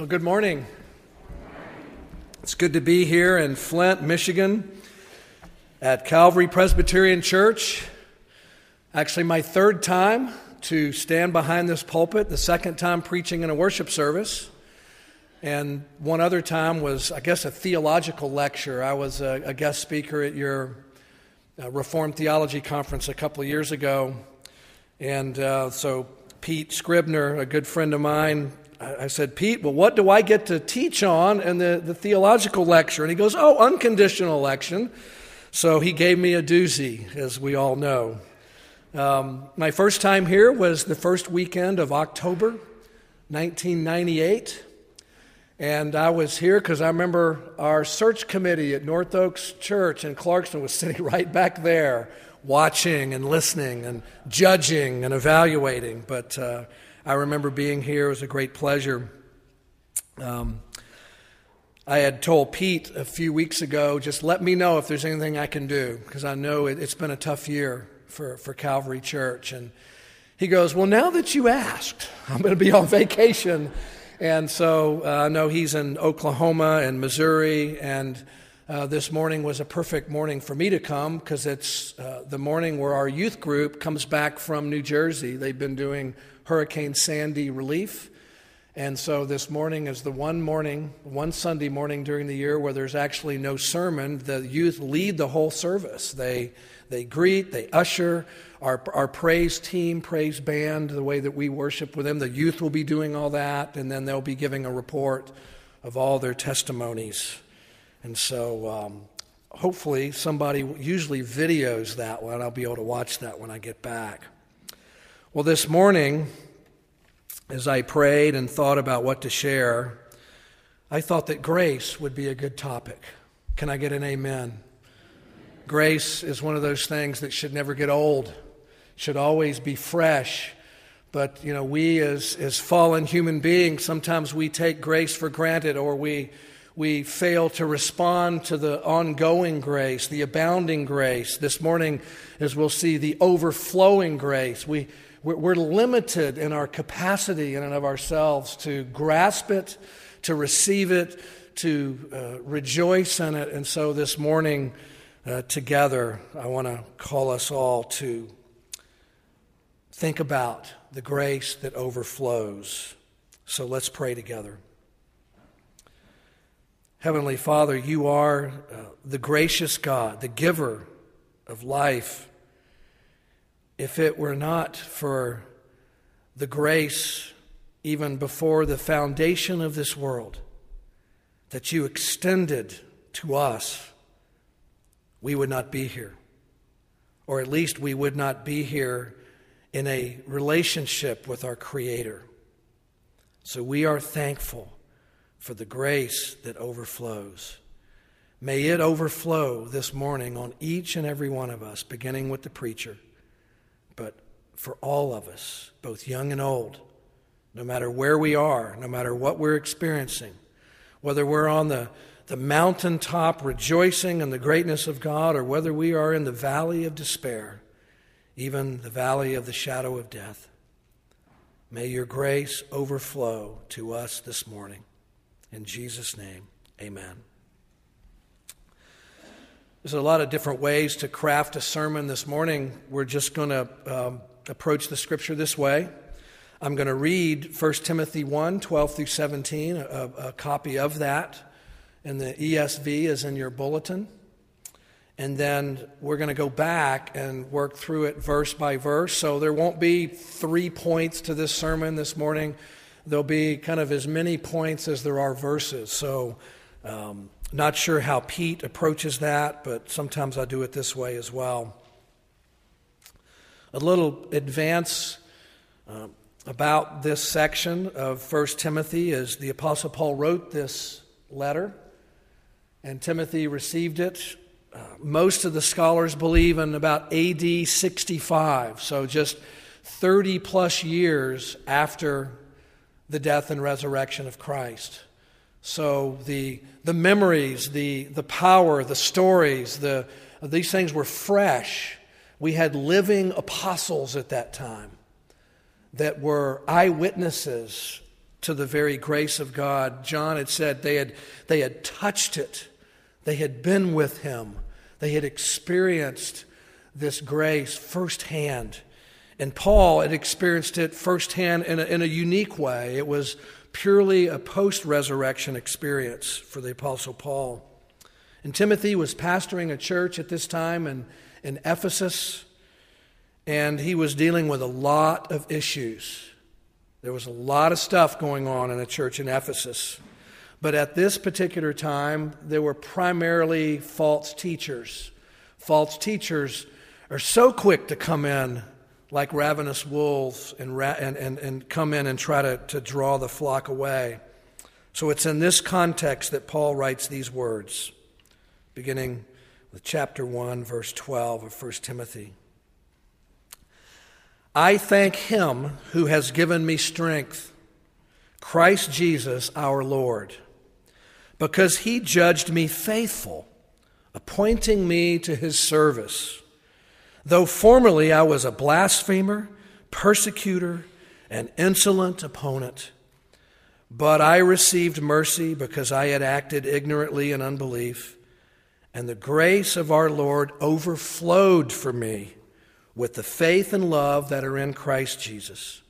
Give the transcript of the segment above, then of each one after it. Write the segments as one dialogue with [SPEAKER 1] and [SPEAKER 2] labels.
[SPEAKER 1] Well, good morning. It's good to be here in Flint, Michigan at Calvary Presbyterian Church. Actually, my third time to stand behind this pulpit, the second time preaching in a worship service. And one other time was, I guess, a theological lecture. I was a, a guest speaker at your uh, Reformed Theology Conference a couple of years ago. And uh, so Pete Scribner, a good friend of mine, I said, Pete, well, what do I get to teach on in the, the theological lecture? And he goes, Oh, unconditional election. So he gave me a doozy, as we all know. Um, my first time here was the first weekend of October 1998. And I was here because I remember our search committee at North Oaks Church in Clarkston was sitting right back there, watching and listening and judging and evaluating. But uh, I remember being here. It was a great pleasure. Um, I had told Pete a few weeks ago, just let me know if there's anything I can do, because I know it, has been a tough year for, for Calvary Church. And he goes, Well, now that you asked, I'm going to be on vacation. And so uh, I know he's in Oklahoma and Missouri, and uh, this morning was a perfect morning for me to come because it's uh, the morning where our youth group comes back from New Jersey. They've been doing Hurricane Sandy relief. And so this morning is the one morning, one Sunday morning during the year where there's actually no sermon. The youth lead the whole service. They, they greet, they usher. Our, our praise team, praise band, the way that we worship with them, the youth will be doing all that, and then they'll be giving a report of all their testimonies. And so um, hopefully somebody usually videos that one. I'll be able to watch that when I get back. Well, this morning, as I prayed and thought about what to share, I thought that grace would be a good topic. Can I get an amen? Grace is one of those things that should never get old, should always be fresh. But, you know, we as, as fallen human beings, sometimes we take grace for granted or we, we fail to respond to the ongoing grace, the abounding grace. This morning, as we'll see, the overflowing grace. We, we're limited in our capacity in and of ourselves to grasp it, to receive it, to uh, rejoice in it. And so this morning, uh, together, I want to call us all to think about the grace that overflows. So let's pray together. Heavenly Father, you are uh, the gracious God, the giver of life if it were not for the grace, even before the foundation of this world, that you extended to us, we would not be here. Or at least we would not be here in a relationship with our Creator. So we are thankful for the grace that overflows. May it overflow this morning on each and every one of us, beginning with the preacher but for all of us, both young and old, no matter where we are, no matter what we're experiencing, whether we're on the, the mountaintop rejoicing in the greatness of God or whether we are in the valley of despair, even the valley of the shadow of death. May your grace overflow to us this morning. In Jesus' name, amen. There's a lot of different ways to craft a sermon this morning. We're just going to um, approach the scripture this way. I'm going to read 1 Timothy 1 12 through 17, a, a copy of that. And the ESV is in your bulletin. And then we're going to go back and work through it verse by verse. So there won't be three points to this sermon this morning. There'll be kind of as many points as there are verses. So um, not sure how Pete approaches that, but sometimes I do it this way as well. A little advance uh, about this section of 1 Timothy is the Apostle Paul wrote this letter, and Timothy received it. Uh, most of the scholars believe in about AD 65, so just 30 plus years after the death and resurrection of Christ. So the, the memories, the, the power, the stories, the, these things were fresh. We had living apostles at that time that were eyewitnesses to the very grace of God. John had said they had, they had touched it, they had been with him, they had experienced this grace firsthand. And Paul had experienced it firsthand in a, in a unique way. It was purely a post resurrection experience for the Apostle Paul. And Timothy was pastoring a church at this time in, in Ephesus, and he was dealing with a lot of issues. There was a lot of stuff going on in a church in Ephesus. But at this particular time, there were primarily false teachers. False teachers are so quick to come in like ravenous wolves and, ra- and, and, and come in and try to, to draw the flock away. So it's in this context that Paul writes these words, beginning with chapter 1, verse 12 of 1 Timothy. I thank him who has given me strength, Christ Jesus our Lord, because he judged me faithful, appointing me to his service Though formerly I was a blasphemer, persecutor, and insolent opponent, but I received mercy because I had acted ignorantly in unbelief, and the grace of our Lord overflowed for me with the faith and love that are in Christ Jesus.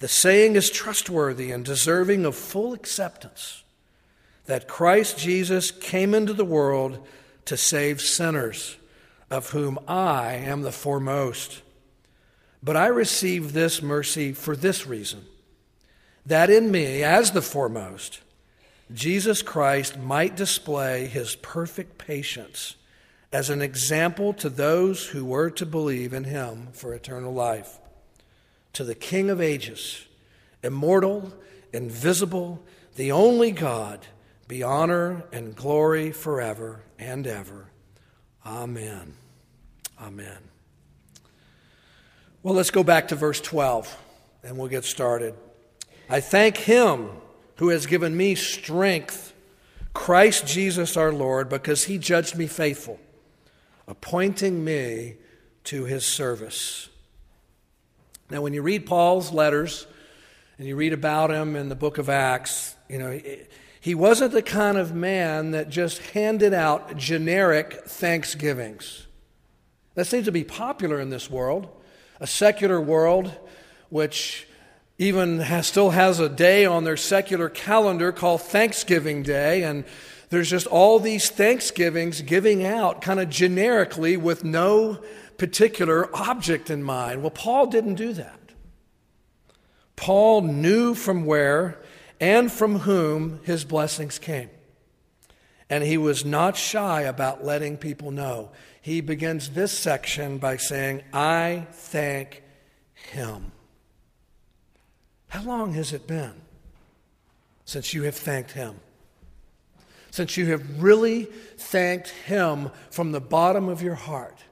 [SPEAKER 1] The saying is trustworthy and deserving of full acceptance that Christ Jesus came into the world to save sinners of whom I am the foremost. But I receive this mercy for this reason that in me, as the foremost, Jesus Christ might display his perfect patience as an example to those who were to believe in him for eternal life. To the King of ages, immortal, invisible, the only God, be honor and glory forever and ever. Amen. Amen. Well, let's go back to verse 12 and we'll get started. I thank him who has given me strength, Christ Jesus our Lord, because he judged me faithful, appointing me to his service. Now, when you read Paul's letters and you read about him in the book of Acts, you know, he wasn't the kind of man that just handed out generic thanksgivings. That seems to be popular in this world, a secular world which even has, still has a day on their secular calendar called Thanksgiving Day, and there's just all these Thanksgivings giving out kind of generically with no particular object in mind. Well, Paul didn't do that. Paul knew from where and from whom his blessings came. And he was not shy about letting people know he begins this section by saying, I thank him. How long has it been since you have thanked him? Since you have really thanked him from the bottom of your heart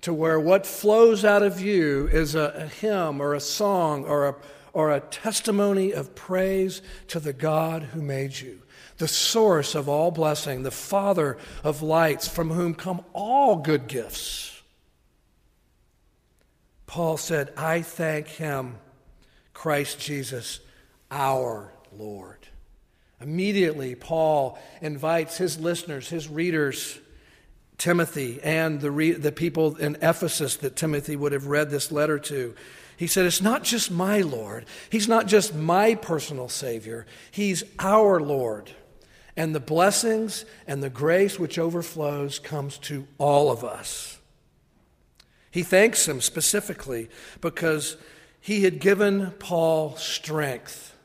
[SPEAKER 1] to where what flows out of you is a, a hymn or a song or a, or a testimony of praise to the God who made you the source of all blessing, the Father of lights, from whom come all good gifts. Paul said, I thank him, Christ Jesus, our Lord. Immediately, Paul invites his listeners, his readers, Timothy, and the, re- the people in Ephesus that Timothy would have read this letter to. He said, It's not just my Lord. He's not just my personal Savior. He's our Lord. And the blessings and the grace which overflows comes to all of us. He thanks him specifically because he had given Paul strength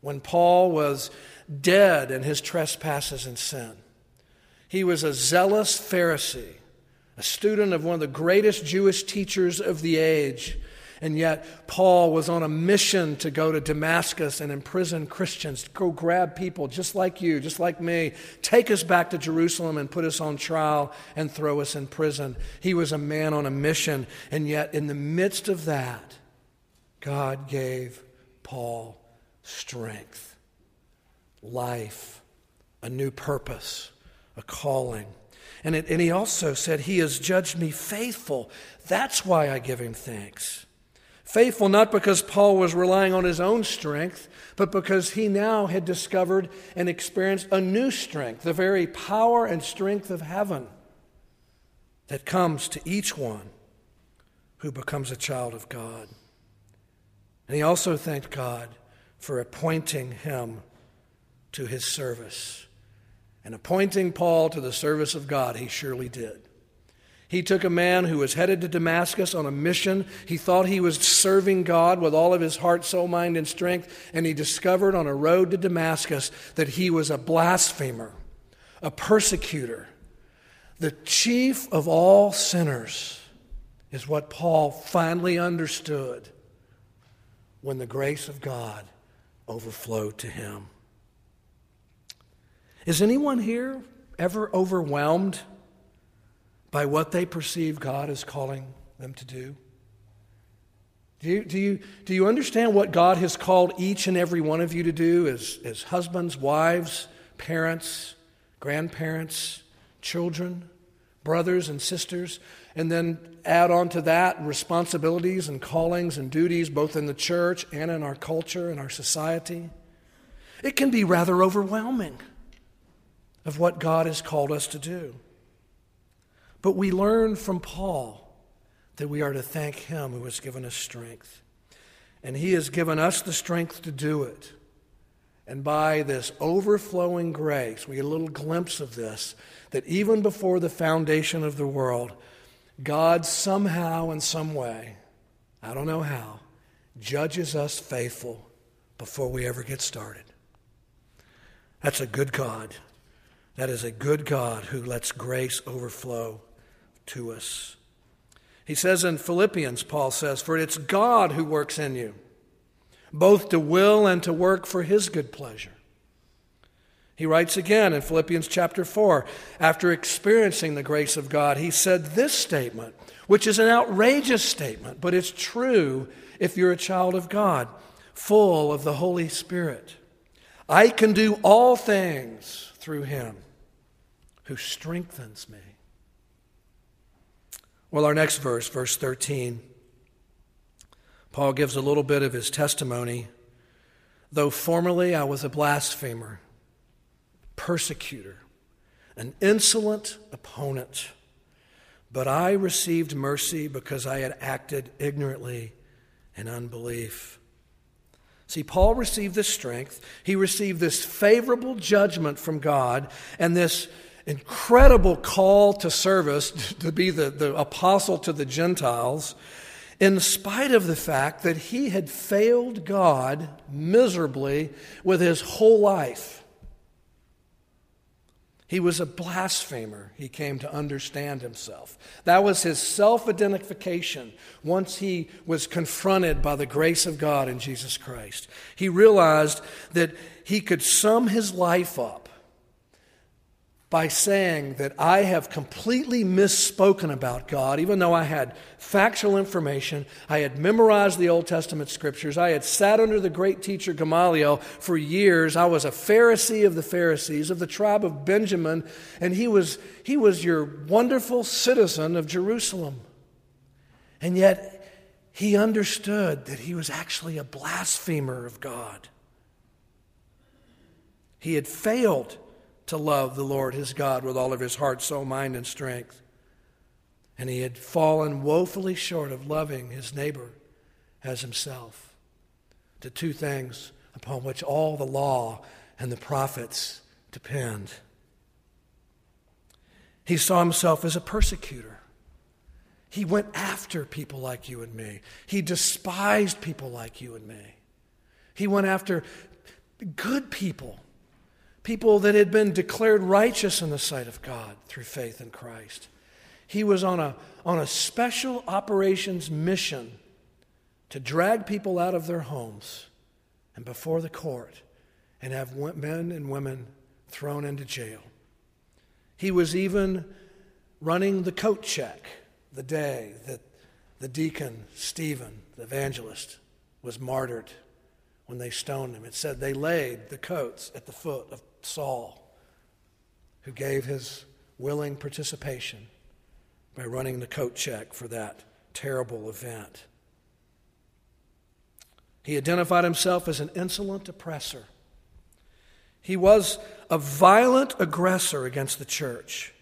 [SPEAKER 1] when Paul was dead in his trespasses and sin. He was a zealous Pharisee, a student of one of the greatest Jewish teachers of the age and yet, Paul was on a mission to go to Damascus and imprison Christians, to go grab people just like you, just like me, take us back to Jerusalem and put us on trial and throw us in prison. He was a man on a mission. And yet, in the midst of that, God gave Paul strength, life, a new purpose, a calling. And, it, and he also said, He has judged me faithful. That's why I give him thanks. Faithful not because Paul was relying on his own strength, but because he now had discovered and experienced a new strength, the very power and strength of heaven that comes to each one who becomes a child of God. And he also thanked God for appointing him to his service. And appointing Paul to the service of God, he surely did. He took a man who was headed to Damascus on a mission. He thought he was serving God with all of his heart, soul, mind, and strength. And he discovered on a road to Damascus that he was a blasphemer, a persecutor. The chief of all sinners is what Paul finally understood when the grace of God overflowed to him. Is anyone here ever overwhelmed by what they perceive God is calling them to do? Do you, do, you, do you understand what God has called each and every one of you to do as, as husbands, wives, parents, grandparents, children, brothers and sisters? And then add on to that responsibilities and callings and duties both in the church and in our culture and our society. It can be rather overwhelming of what God has called us to do. But we learn from Paul that we are to thank Him who has given us strength. And He has given us the strength to do it. And by this overflowing grace, we get a little glimpse of this that even before the foundation of the world, God somehow, in some way, I don't know how, judges us faithful before we ever get started. That's a good God. That is a good God who lets grace overflow to us. He says in Philippians, Paul says, For it's God who works in you, both to will and to work for his good pleasure. He writes again in Philippians chapter 4, after experiencing the grace of God, he said this statement, which is an outrageous statement, but it's true if you're a child of God, full of the Holy Spirit. I can do all things through him who strengthens me. Well, our next verse, verse 13, Paul gives a little bit of his testimony. Though formerly I was a blasphemer, persecutor, an insolent opponent, but I received mercy because I had acted ignorantly in unbelief. See, Paul received this strength. He received this favorable judgment from God and this incredible call to service to be the, the apostle to the Gentiles, in spite of the fact that he had failed God miserably with his whole life. He was a blasphemer, he came to understand himself. That was his self identification once he was confronted by the grace of God in Jesus Christ. He realized that he could sum his life up by saying that I have completely misspoken about God, even though I had factual information. I had memorized the Old Testament scriptures. I had sat under the great teacher Gamaliel for years. I was a Pharisee of the Pharisees, of the tribe of Benjamin, and he was, he was your wonderful citizen of Jerusalem. And yet, he understood that he was actually a blasphemer of God. He had failed to love the Lord his God with all of his heart, soul, mind, and strength. And he had fallen woefully short of loving his neighbor as himself. The two things upon which all the law and the prophets depend. He saw himself as a persecutor. He went after people like you and me. He despised people like you and me. He went after good people people that had been declared righteous in the sight of God through faith in Christ. He was on a, on a special operations mission to drag people out of their homes and before the court and have men and women thrown into jail. He was even running the coat check the day that the deacon, Stephen, the evangelist, was martyred when they stoned him. It said they laid the coats at the foot of Saul, who gave his willing participation by running the coat check for that terrible event. He identified himself as an insolent oppressor. He was a violent aggressor against the church.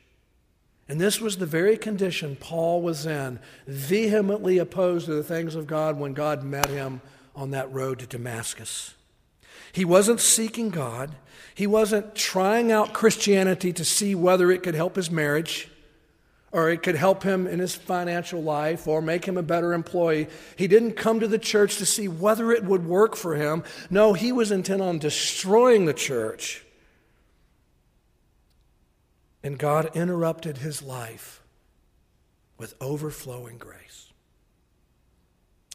[SPEAKER 1] And this was the very condition Paul was in, vehemently opposed to the things of God when God met him on that road to Damascus. He wasn't seeking God. He wasn't trying out Christianity to see whether it could help his marriage or it could help him in his financial life or make him a better employee. He didn't come to the church to see whether it would work for him. No, he was intent on destroying the church. And God interrupted his life with overflowing grace.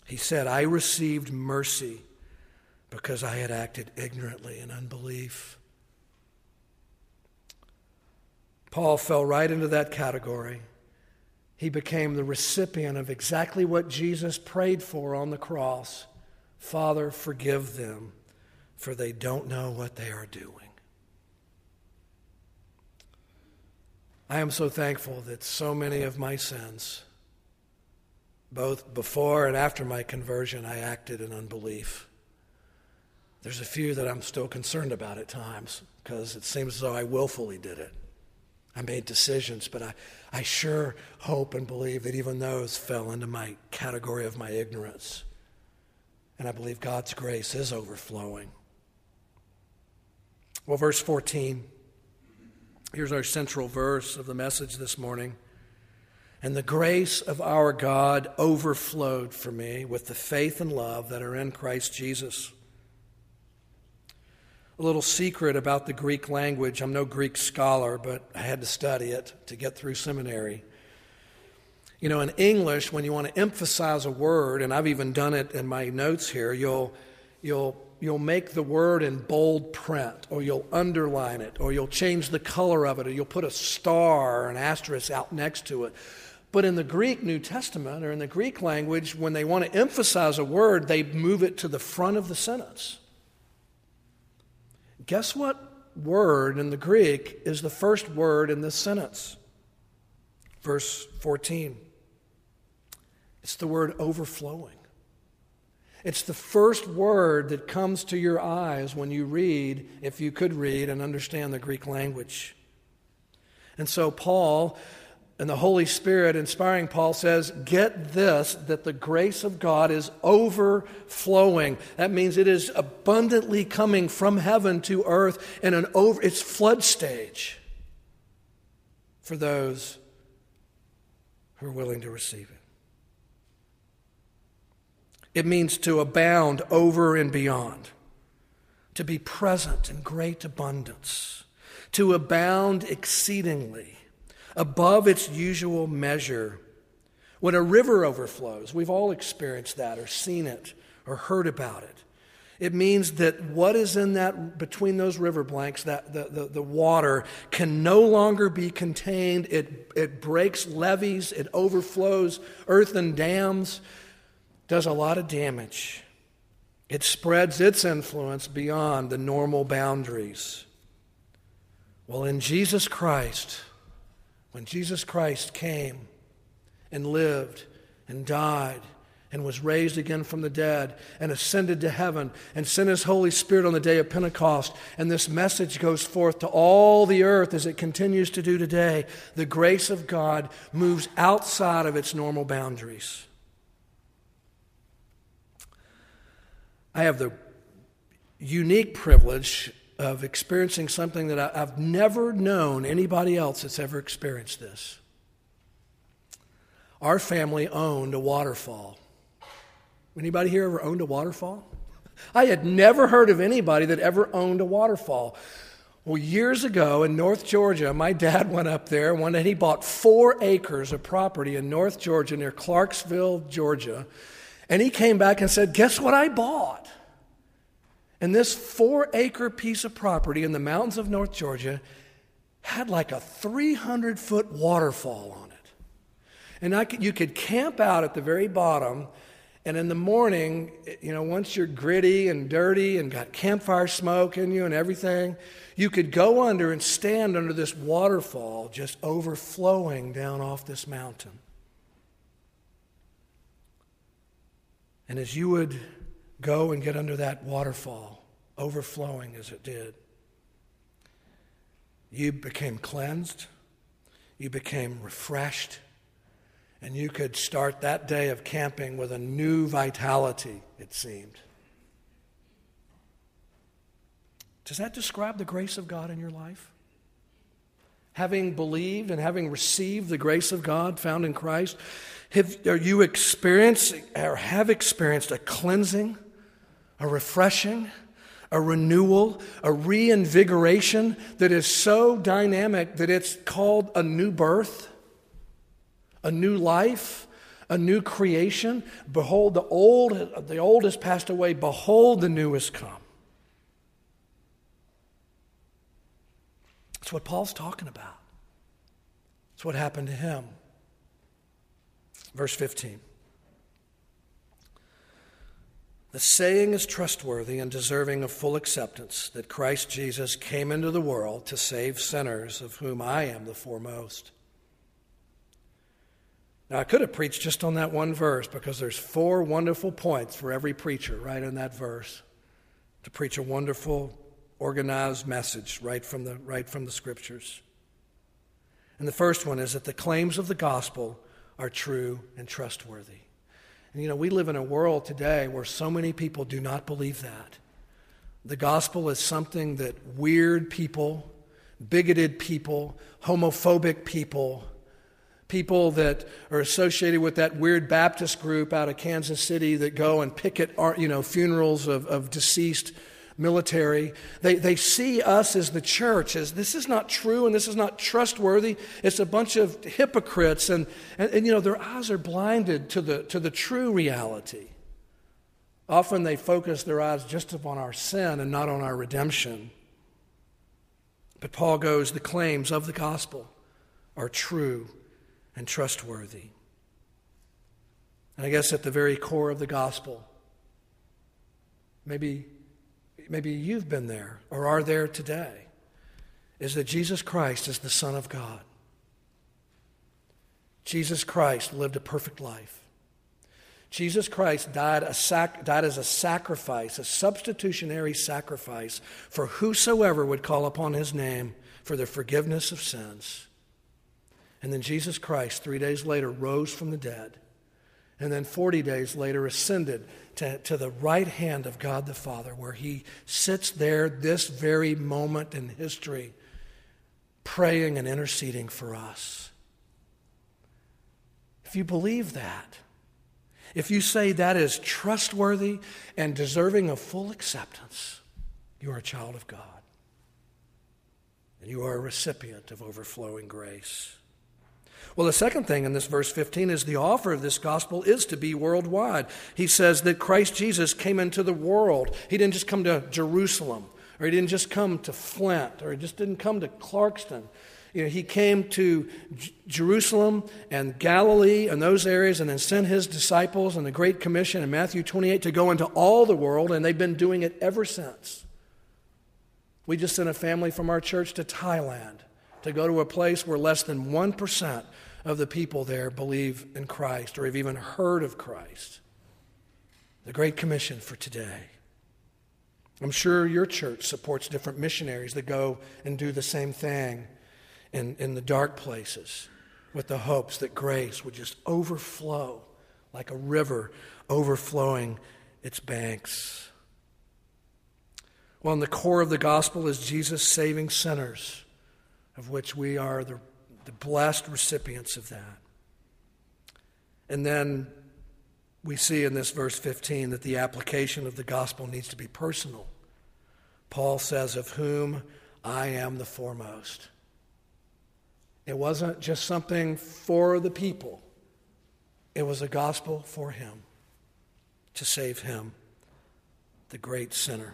[SPEAKER 1] He said, I received mercy because I had acted ignorantly in unbelief. Paul fell right into that category. He became the recipient of exactly what Jesus prayed for on the cross Father, forgive them, for they don't know what they are doing. I am so thankful that so many of my sins, both before and after my conversion, I acted in unbelief. There's a few that I'm still concerned about at times because it seems as though I willfully did it. I made decisions, but I, I sure hope and believe that even those fell into my category of my ignorance. And I believe God's grace is overflowing. Well, verse 14, here's our central verse of the message this morning. And the grace of our God overflowed for me with the faith and love that are in Christ Jesus. A little secret about the Greek language I'm no Greek scholar, but I had to study it to get through seminary. You know, in English, when you want to emphasize a word, and I've even done it in my notes here, you'll, you'll, you'll make the word in bold print, or you'll underline it, or you'll change the color of it, or you'll put a star or an asterisk out next to it. But in the Greek New Testament, or in the Greek language, when they want to emphasize a word, they move it to the front of the sentence. Guess what word in the Greek is the first word in this sentence? Verse 14. It's the word overflowing. It's the first word that comes to your eyes when you read, if you could read and understand the Greek language. And so, Paul and the Holy Spirit, inspiring Paul, says, Get this, that the grace of God is overflowing. That means it is abundantly coming from heaven to earth in an over, it's flood stage for those who are willing to receive it. It means to abound over and beyond, to be present in great abundance, to abound exceedingly above its usual measure. When a river overflows, we've all experienced that or seen it or heard about it. It means that what is in that between those river blanks, that the, the, the water can no longer be contained. It, it breaks levees, it overflows earthen dams, does a lot of damage. It spreads its influence beyond the normal boundaries. Well, in Jesus Christ, when Jesus Christ came and lived and died and was raised again from the dead and ascended to heaven and sent his Holy Spirit on the day of Pentecost. And this message goes forth to all the earth as it continues to do today. The grace of God moves outside of its normal boundaries. I have the unique privilege of experiencing something that I, have never known anybody else that's ever experienced this. Our family owned a waterfall. Anybody here ever owned a waterfall? I had never heard of anybody that ever owned a waterfall. Well, years ago in North Georgia, my dad went up there one day and he bought four acres of property in North Georgia near Clarksville, Georgia. And he came back and said, Guess what I bought? And this four acre piece of property in the mountains of North Georgia had like a 300 foot waterfall on it. And I could, you could camp out at the very bottom. And in the morning, you know, once you're gritty and dirty and got campfire smoke in you and everything, you could go under and stand under this waterfall just overflowing down off this mountain. And as you would go and get under that waterfall, overflowing as it did. You became cleansed, you became refreshed, and you could start that day of camping with a new vitality, it seemed. Does that describe the grace of God in your life? Having believed and having received the grace of God found in Christ, have are you experiencing or have experienced a cleansing, a refreshing, a renewal, a reinvigoration that is so dynamic that it's called a new birth, a new life, a new creation? Behold, the old, the old has passed away. Behold, the new has come. That's what Paul's talking about. That's what happened to him. Verse 15. The saying is trustworthy and deserving of full acceptance that Christ Jesus came into the world to save sinners, of whom I am the foremost. Now, I could have preached just on that one verse because there's four wonderful points for every preacher right in that verse to preach a wonderful organized message right from the, right from the scriptures. And the first one is that the claims of the gospel are true and trustworthy. And you know, we live in a world today where so many people do not believe that. The gospel is something that weird people, bigoted people, homophobic people, people that are associated with that weird Baptist group out of Kansas City that go and picket, you know, funerals of, of deceased military. They, they see us as the church as this is not true and this is not trustworthy. It's a bunch of hypocrites, and, and, and, you know, their eyes are blinded to the, to the true reality. Often they focus their eyes just upon our sin and not on our redemption. But Paul goes, the claims of the gospel are true and trustworthy. And I guess at the very core of the gospel, maybe maybe you've been there or are there today, is that Jesus Christ is the Son of God. Jesus Christ lived a perfect life. Jesus Christ died, a sac- died as a sacrifice, a substitutionary sacrifice for whosoever would call upon his name for the forgiveness of sins. And then Jesus Christ, three days later, rose from the dead. And then 40 days later, ascended to, to the right hand of God the Father, where he sits there this very moment in history, praying and interceding for us. If you believe that, if you say that is trustworthy and deserving of full acceptance, you are a child of God. And you are a recipient of overflowing grace. Well, the second thing in this verse 15 is the offer of this gospel is to be worldwide. He says that Christ Jesus came into the world. He didn't just come to Jerusalem, or he didn't just come to Flint, or he just didn't come to Clarkston. You know, he came to J- Jerusalem and Galilee and those areas and then sent his disciples in the Great Commission in Matthew 28 to go into all the world, and they've been doing it ever since. We just sent a family from our church to Thailand to go to a place where less than 1% of the people there believe in Christ or have even heard of Christ. The Great Commission for today. I'm sure your church supports different missionaries that go and do the same thing in, in the dark places with the hopes that grace would just overflow like a river overflowing its banks. Well, in the core of the gospel is Jesus saving sinners, of which we are the the blessed recipients of that. And then we see in this verse 15 that the application of the gospel needs to be personal. Paul says, Of whom I am the foremost. It wasn't just something for the people, it was a gospel for him to save him, the great sinner.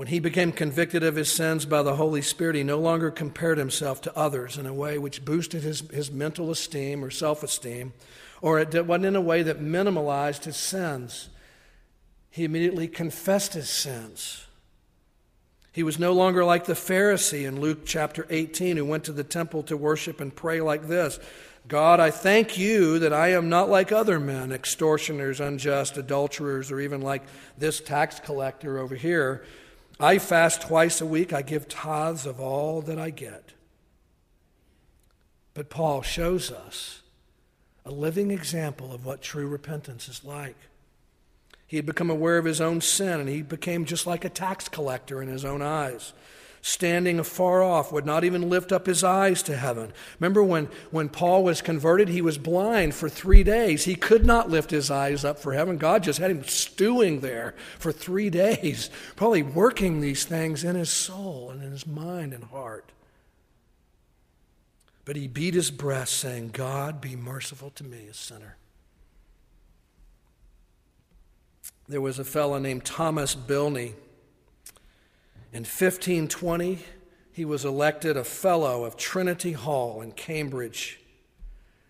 [SPEAKER 1] When he became convicted of his sins by the Holy Spirit, he no longer compared himself to others in a way which boosted his, his mental esteem or self esteem, or it wasn't in a way that minimalized his sins. He immediately confessed his sins. He was no longer like the Pharisee in Luke chapter 18 who went to the temple to worship and pray like this God, I thank you that I am not like other men, extortioners, unjust, adulterers, or even like this tax collector over here. I fast twice a week, I give tithes of all that I get. But Paul shows us a living example of what true repentance is like. He had become aware of his own sin, and he became just like a tax collector in his own eyes. Standing afar off, would not even lift up his eyes to heaven. Remember when, when Paul was converted, he was blind for three days. He could not lift his eyes up for heaven. God just had him stewing there for three days, probably working these things in his soul and in his mind and heart. But he beat his breast, saying, God, be merciful to me, a sinner. there was a fellow named Thomas Bilney. In 1520, he was elected a fellow of Trinity Hall in Cambridge.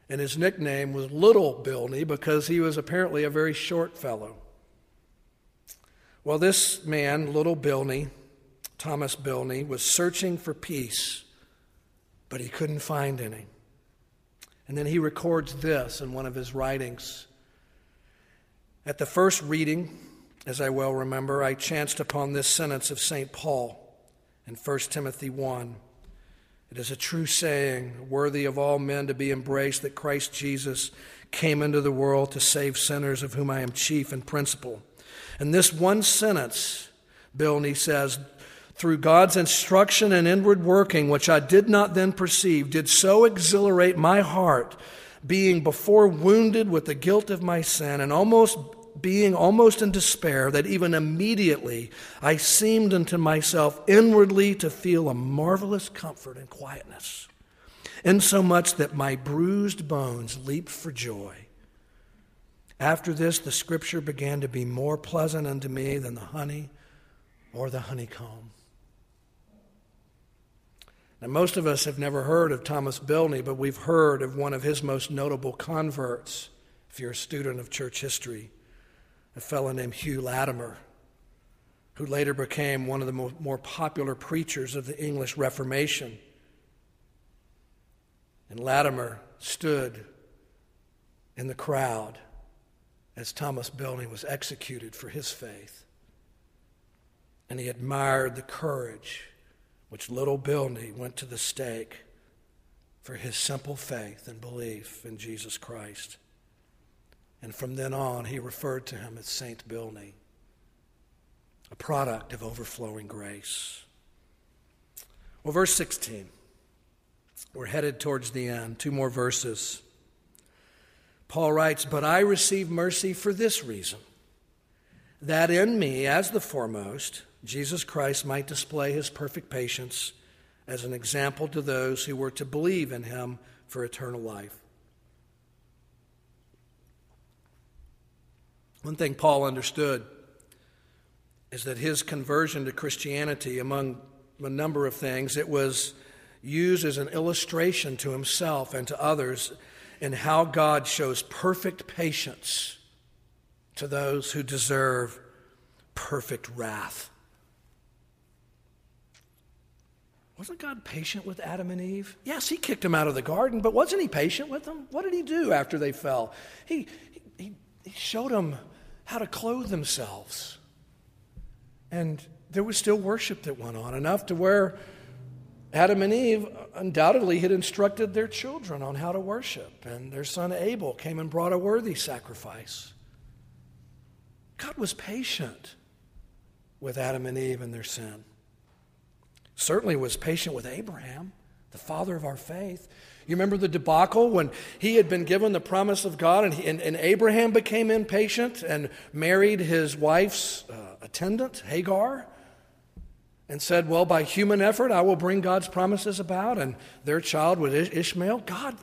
[SPEAKER 1] And his nickname was Little Bilney because he was apparently a very short fellow. Well, this man, Little Bilney, Thomas Bilney, was searching for peace, but he couldn't find any. And then he records this in one of his writings. At the first reading, as I well remember, I chanced upon this sentence of St. Paul in 1 Timothy 1. It is a true saying, worthy of all men to be embraced, that Christ Jesus came into the world to save sinners, of whom I am chief and principal. And this one sentence, Bilney says, through God's instruction and inward working, which I did not then perceive, did so exhilarate my heart being before wounded with the guilt of my sin and almost being almost in despair that even immediately I seemed unto myself inwardly to feel a marvelous comfort and quietness, insomuch that my bruised bones leaped for joy. After this, the scripture began to be more pleasant unto me than the honey or the honeycomb. Now, most of us have never heard of Thomas Bilney, but we've heard of one of his most notable converts, if you're a student of church history, a fellow named Hugh Latimer, who later became one of the more popular preachers of the English Reformation. And Latimer stood in the crowd as Thomas Bilney was executed for his faith. And he admired the courage which little Bilney went to the stake for his simple faith and belief in Jesus Christ. And from then on, he referred to him as Saint Bilney, a product of overflowing grace. Well, verse 16. We're headed towards the end. Two more verses. Paul writes, But I receive mercy for this reason, that in me, as the foremost, Jesus Christ might display his perfect patience as an example to those who were to believe in him for eternal life. One thing Paul understood is that his conversion to Christianity, among a number of things, it was used as an illustration to himself and to others in how God shows perfect patience to those who deserve perfect wrath. Wasn't God patient with Adam and Eve? Yes, he kicked them out of the garden, but wasn't he patient with them? What did he do after they fell? He, he, he showed them how to clothe themselves. And there was still worship that went on, enough to where Adam and Eve undoubtedly had instructed their children on how to worship, and their son Abel came and brought a worthy sacrifice. God was patient with Adam and Eve and their sin certainly was patient with Abraham, the father of our faith. You remember the debacle when he had been given the promise of God and, he, and, and Abraham became impatient and married his wife's uh, attendant, Hagar, and said, Well, by human effort, I will bring God's promises about. And their child was Ishmael. God,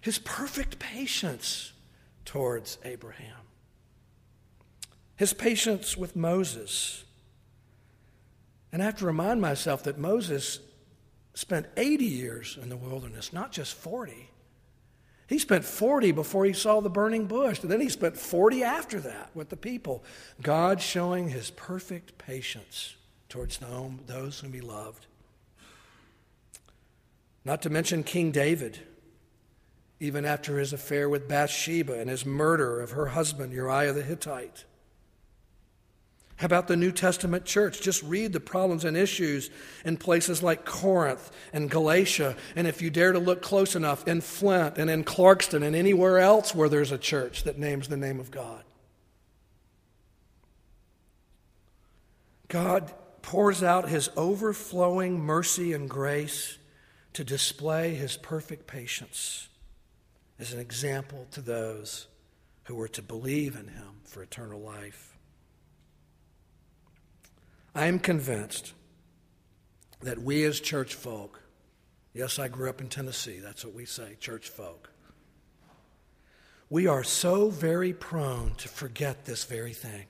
[SPEAKER 1] his perfect patience towards Abraham, his patience with Moses and I have to remind myself that Moses spent 80 years in the wilderness, not just 40. He spent 40 before he saw the burning bush, and then he spent 40 after that with the people. God showing his perfect patience towards those whom he loved. Not to mention King David, even after his affair with Bathsheba and his murder of her husband, Uriah the Hittite. How about the New Testament church? Just read the problems and issues in places like Corinth and Galatia, and if you dare to look close enough, in Flint and in Clarkston and anywhere else where there's a church that names the name of God. God pours out his overflowing mercy and grace to display his perfect patience as an example to those who were to believe in him for eternal life. I am convinced that we as church folk, yes, I grew up in Tennessee, that's what we say, church folk, we are so very prone to forget this very thing.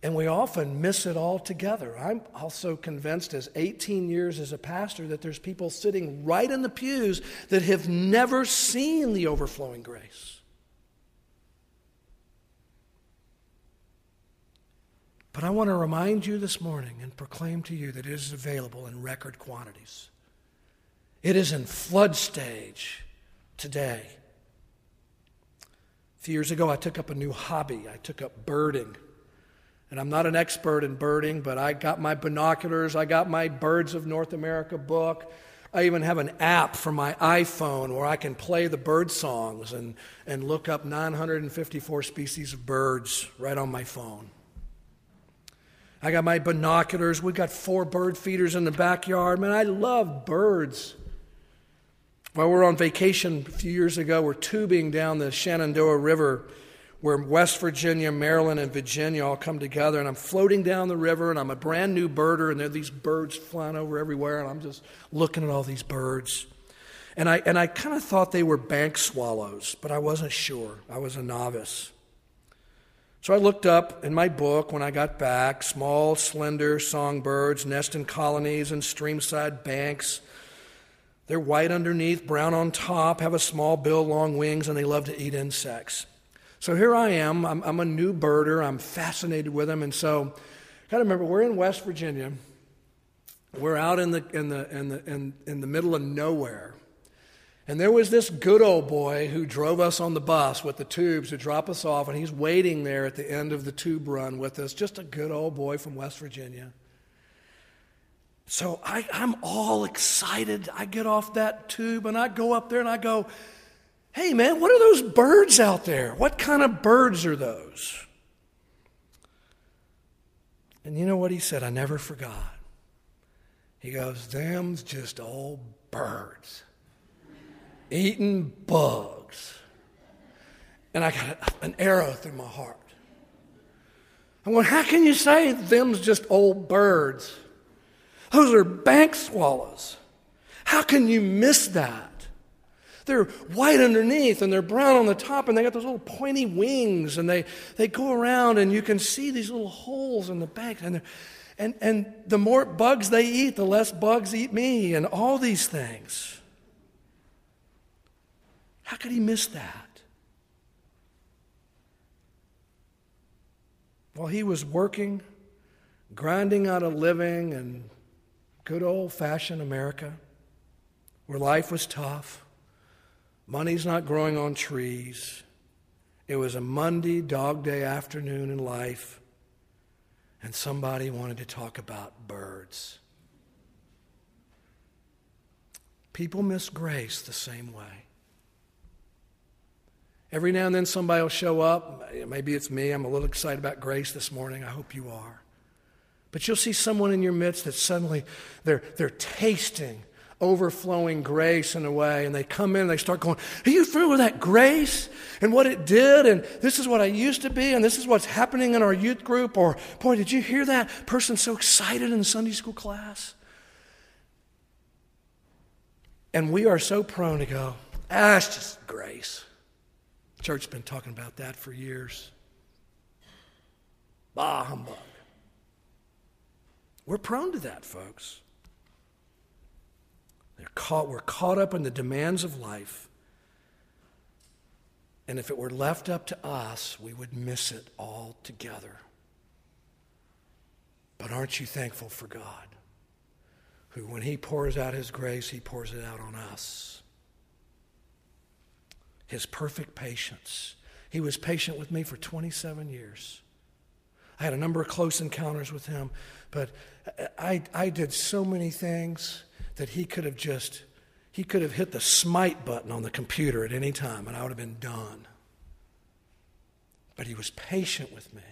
[SPEAKER 1] And we often miss it altogether. I'm also convinced, as 18 years as a pastor, that there's people sitting right in the pews that have never seen the overflowing grace. But I want to remind you this morning and proclaim to you that it is available in record quantities. It is in flood stage today. A few years ago, I took up a new hobby. I took up birding. And I'm not an expert in birding, but I got my binoculars, I got my Birds of North America book. I even have an app for my iPhone where I can play the bird songs and, and look up 954 species of birds right on my phone. I got my binoculars. We've got four bird feeders in the backyard. Man, I love birds. While we were on vacation a few years ago, we're tubing down the Shenandoah River where West Virginia, Maryland, and Virginia all come together. And I'm floating down the river, and I'm a brand new birder, and there are these birds flying over everywhere, and I'm just looking at all these birds. And I, and I kind of thought they were bank swallows, but I wasn't sure. I was a novice. So I looked up in my book when I got back small, slender songbirds nest in colonies and streamside banks. They're white underneath, brown on top, have a small bill, long wings, and they love to eat insects. So here I am. I'm, I'm a new birder. I'm fascinated with them. And so, got to remember, we're in West Virginia. We're out in the, in, the, in, the, in, in the middle of nowhere. And there was this good old boy who drove us on the bus with the tubes to drop us off, and he's waiting there at the end of the tube run with us, just a good old boy from West Virginia. So I, am all excited. I get off that tube and I go up there and I go, Hey man, what are those birds out there? What kind of birds are those? And you know what he said? I never forgot. He goes, Them's just old birds eating bugs. And I got an arrow through my heart. I'm going, how can you say them's just old birds? Those are bank swallows. How can you miss that? They're white underneath and they're brown on the top and they got those little pointy wings and they, they go around and you can see these little holes in the bank. And, and, and the more bugs they eat, the less bugs eat me and all these things. How could he miss that? While he was working, grinding out a living in good old fashioned America, where life was tough, money's not growing on trees. It was a Monday, dog day afternoon in life, and somebody wanted to talk about birds. People miss grace the same way. Every now and then somebody will show up. Maybe it's me. I'm a little excited about grace this morning. I hope you are. But you'll see someone in your midst that suddenly they're, they're tasting overflowing grace in a way, and they come in and they start going, Are you familiar with that grace and what it did? And this is what I used to be, and this is what's happening in our youth group. Or, boy, did you hear that person so excited in Sunday school class? And we are so prone to go, Ah, it's just grace. Church's been talking about that for years. Bah humbug. We're prone to that, folks. Caught, we're caught up in the demands of life. And if it were left up to us, we would miss it altogether. But aren't you thankful for God? Who, when He pours out His grace, He pours it out on us. His perfect patience. He was patient with me for 27 years. I had a number of close encounters with Him, but I, I did so many things that He could have just, He could have hit the smite button on the computer at any time and I would have been done. But He was patient with me.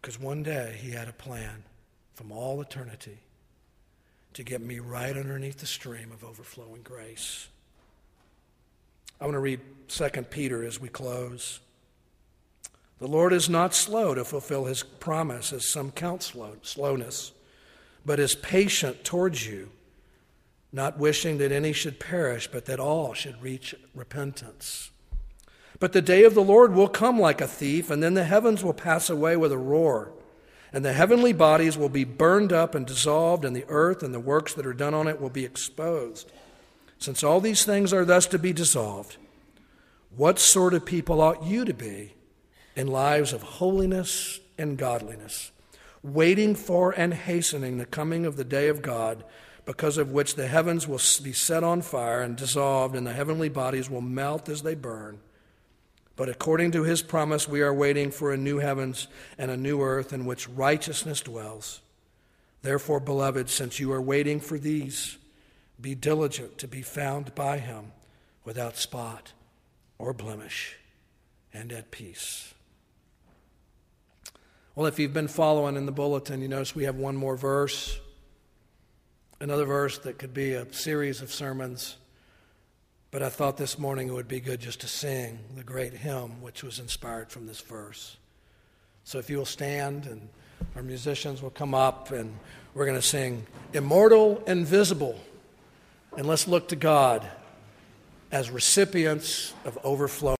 [SPEAKER 1] Because one day he had a plan from all eternity to get me right underneath the stream of overflowing grace. I want to read 2 Peter as we close. The Lord is not slow to fulfill his promise, as some count slow, slowness, but is patient towards you, not wishing that any should perish, but that all should reach repentance. But the day of the Lord will come like a thief, and then the heavens will pass away with a roar, and the heavenly bodies will be burned up and dissolved, and the earth and the works that are done on it will be exposed. Since all these things are thus to be dissolved, what sort of people ought you to be in lives of holiness and godliness, waiting for and hastening the coming of the day of God? because of which the heavens will be set on fire and dissolved, and the heavenly bodies will melt as they burn. But according to his promise, we are waiting for a new heavens and a new earth in which righteousness dwells. Therefore, beloved, since you are waiting for these, be diligent to be found by him without spot or blemish and at peace. Well, if you've been following in the bulletin, you notice we have one more verse, another verse that could be a series of sermons. But I thought this morning it would be good just to sing the great hymn which was inspired from this verse. So if you'll stand and our musicians will come up and we're going to sing Immortal Invisible. And let's look to God as recipients of overflow.